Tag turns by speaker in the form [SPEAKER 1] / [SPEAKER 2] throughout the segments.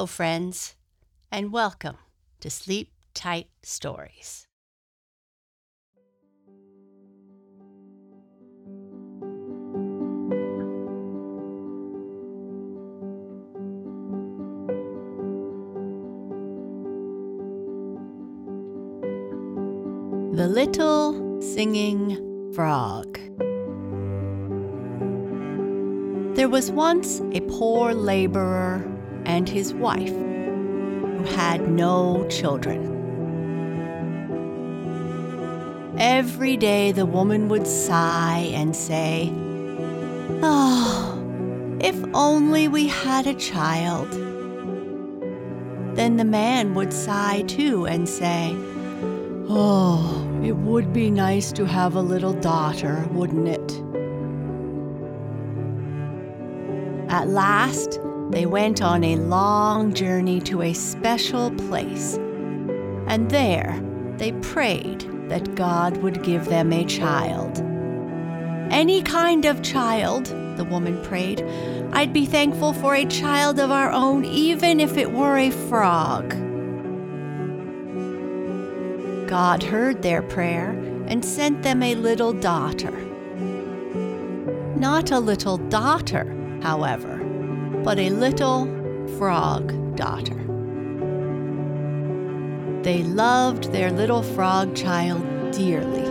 [SPEAKER 1] Hello, friends, and welcome to Sleep Tight Stories. The Little Singing Frog. There was once a poor laborer and his wife who had no children. Every day the woman would sigh and say, Oh, if only we had a child. Then the man would sigh too and say, Oh, it would be nice to have a little daughter, wouldn't it? At last, they went on a long journey to a special place, and there they prayed that God would give them a child. Any kind of child, the woman prayed. I'd be thankful for a child of our own, even if it were a frog. God heard their prayer and sent them a little daughter. Not a little daughter, however, but a little frog daughter. They loved their little frog child dearly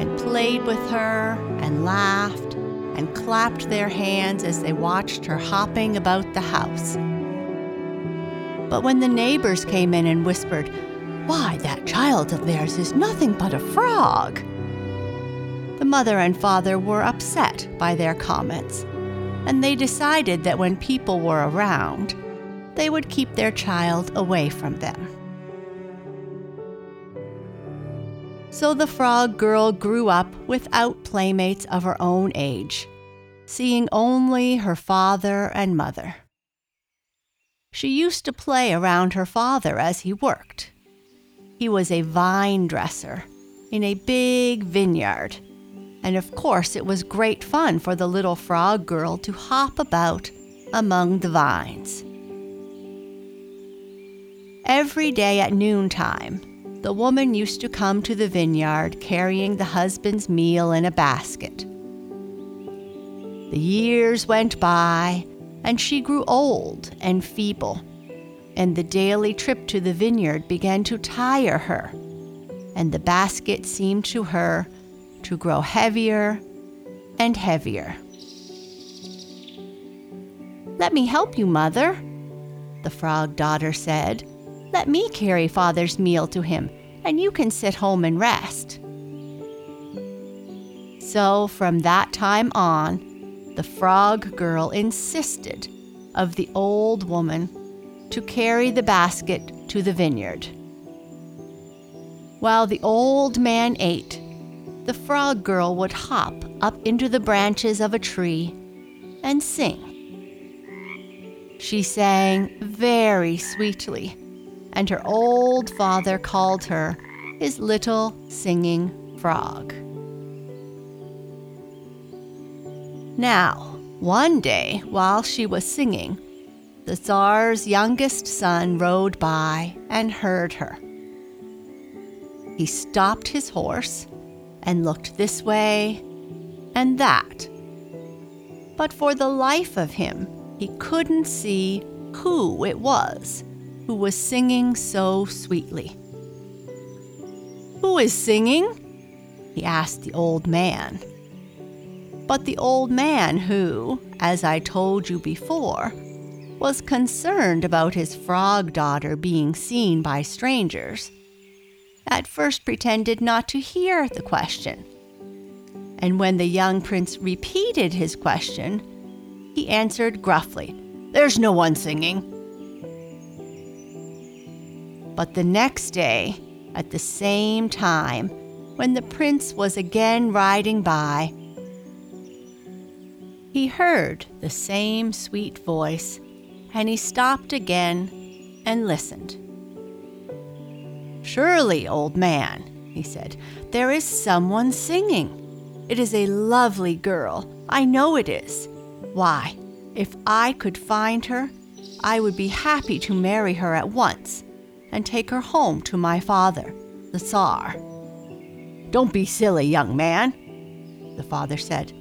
[SPEAKER 1] and played with her and laughed and clapped their hands as they watched her hopping about the house. But when the neighbors came in and whispered, why, that child of theirs is nothing but a frog. The mother and father were upset by their comments, and they decided that when people were around, they would keep their child away from them. So the frog girl grew up without playmates of her own age, seeing only her father and mother. She used to play around her father as he worked he was a vine dresser in a big vineyard. And of course, it was great fun for the little frog girl to hop about among the vines. Every day at noontime, the woman used to come to the vineyard carrying the husband's meal in a basket. The years went by, and she grew old and feeble and the daily trip to the vineyard began to tire her, and the basket seemed to her to grow heavier and heavier. Let me help you, mother, the frog daughter said. Let me carry father's meal to him, and you can sit home and rest. So from that time on, the frog girl insisted of the old woman to carry the basket to the vineyard. While the old man ate, the frog girl would hop up into the branches of a tree and sing. She sang very sweetly, and her old father called her his little singing frog. Now, one day, while she was singing, the Tsar's youngest son rode by and heard her. He stopped his horse and looked this way and that. But for the life of him, he couldn't see who it was who was singing so sweetly. Who is singing? he asked the old man. But the old man, who, as I told you before, was concerned about his frog daughter being seen by strangers, at first pretended not to hear the question. And when the young prince repeated his question, he answered gruffly, There's no one singing. But the next day, at the same time, when the prince was again riding by, he heard the same sweet voice and he stopped again and listened. Surely, old man, he said, there is someone singing. It is a lovely girl. I know it is. Why, if I could find her, I would be happy to marry her at once and take her home to my father, the Tsar. Don't be silly, young man, the father said.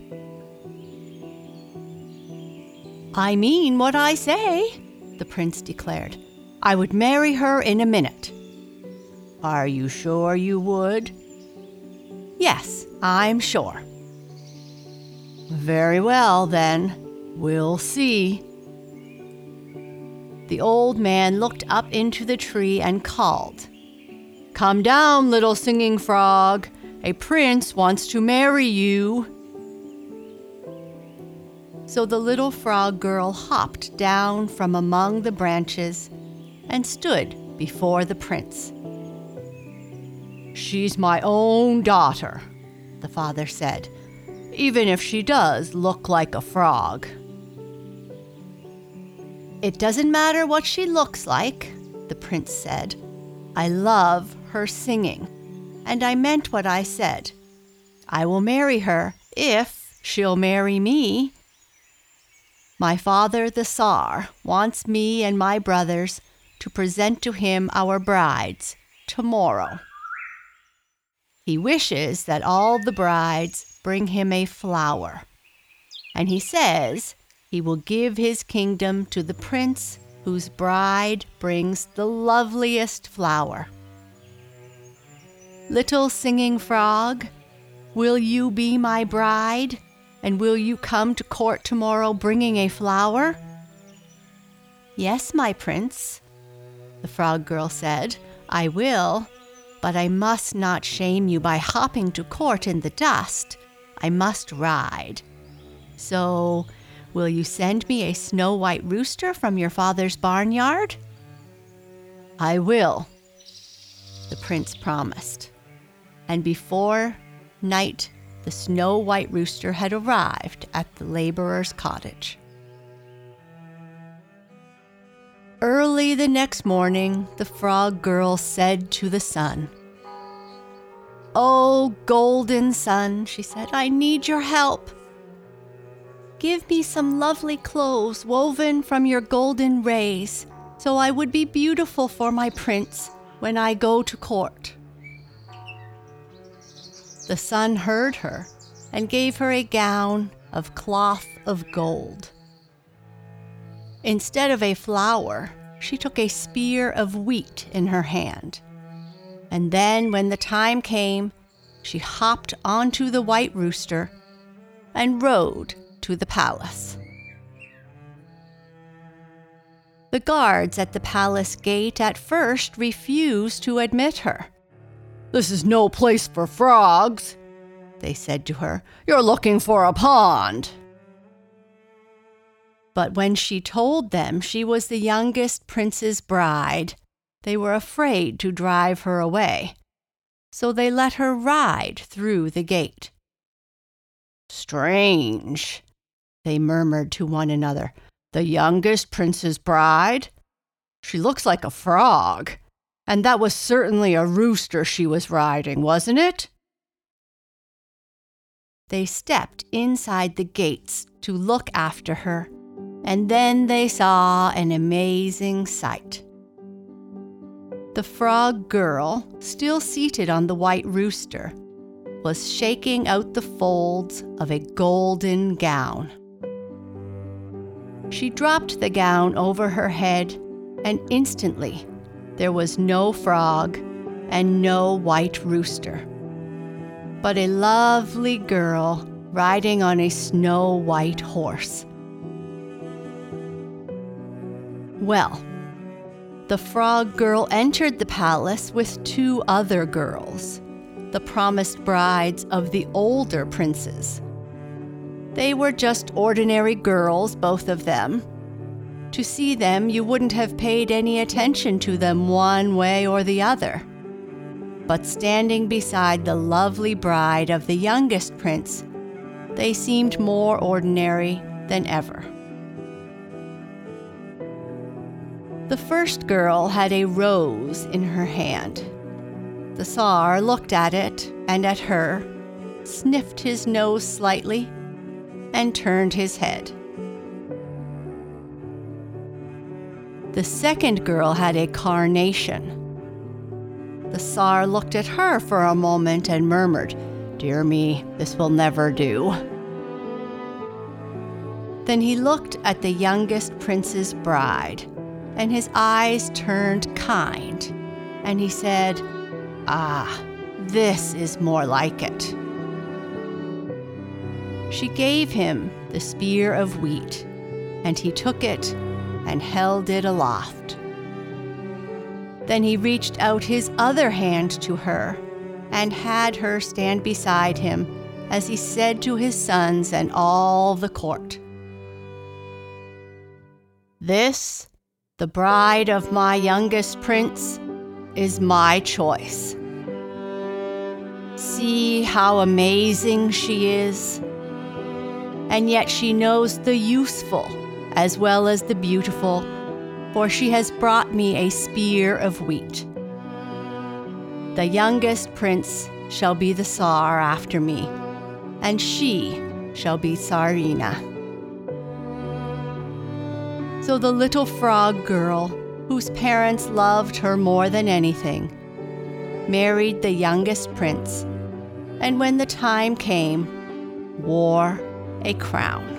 [SPEAKER 1] I mean what I say, the prince declared. I would marry her in a minute. Are you sure you would? Yes, I'm sure. Very well, then. We'll see. The old man looked up into the tree and called, Come down, little singing frog. A prince wants to marry you. So the little frog girl hopped down from among the branches and stood before the prince. She's my own daughter, the father said, even if she does look like a frog. It doesn't matter what she looks like, the prince said. I love her singing, and I meant what I said. I will marry her if she'll marry me. My father, the Tsar, wants me and my brothers to present to him our brides tomorrow. He wishes that all the brides bring him a flower, and he says he will give his kingdom to the prince whose bride brings the loveliest flower. Little singing frog, will you be my bride? And will you come to court tomorrow bringing a flower? Yes, my prince, the frog girl said. I will, but I must not shame you by hopping to court in the dust. I must ride. So, will you send me a snow white rooster from your father's barnyard? I will, the prince promised. And before night, the snow white rooster had arrived at the laborer's cottage. Early the next morning, the frog girl said to the sun, Oh, golden sun, she said, I need your help. Give me some lovely clothes woven from your golden rays, so I would be beautiful for my prince when I go to court. The sun heard her and gave her a gown of cloth of gold. Instead of a flower, she took a spear of wheat in her hand. And then, when the time came, she hopped onto the white rooster and rode to the palace. The guards at the palace gate at first refused to admit her. This is no place for frogs, they said to her. You're looking for a pond. But when she told them she was the youngest prince's bride, they were afraid to drive her away. So they let her ride through the gate. Strange, they murmured to one another. The youngest prince's bride? She looks like a frog. And that was certainly a rooster she was riding, wasn't it? They stepped inside the gates to look after her and then they saw an amazing sight. The frog girl, still seated on the white rooster, was shaking out the folds of a golden gown. She dropped the gown over her head, and instantly there was no frog and no white rooster, but a lovely girl riding on a snow white horse. Well, the frog girl entered the palace with two other girls, the promised brides of the older princes. They were just ordinary girls, both of them. To see them, you wouldn't have paid any attention to them one way or the other. But standing beside the lovely bride of the youngest prince, they seemed more ordinary than ever. The first girl had a rose in her hand. The Tsar looked at it and at her, sniffed his nose slightly, and turned his head. The second girl had a carnation. The Tsar looked at her for a moment and murmured, Dear me, this will never do. Then he looked at the youngest prince's bride, and his eyes turned kind, and he said, Ah, this is more like it. She gave him the spear of wheat, and he took it and held it aloft. Then he reached out his other hand to her and had her stand beside him as he said to his sons and all the court This, the bride of my youngest prince, is my choice. See how amazing she is. And yet she knows the useful as well as the beautiful, for she has brought me a spear of wheat. The youngest prince shall be the Tsar after me, and she shall be Tsarina. So the little frog girl, whose parents loved her more than anything, married the youngest prince, and when the time came, wore a crown.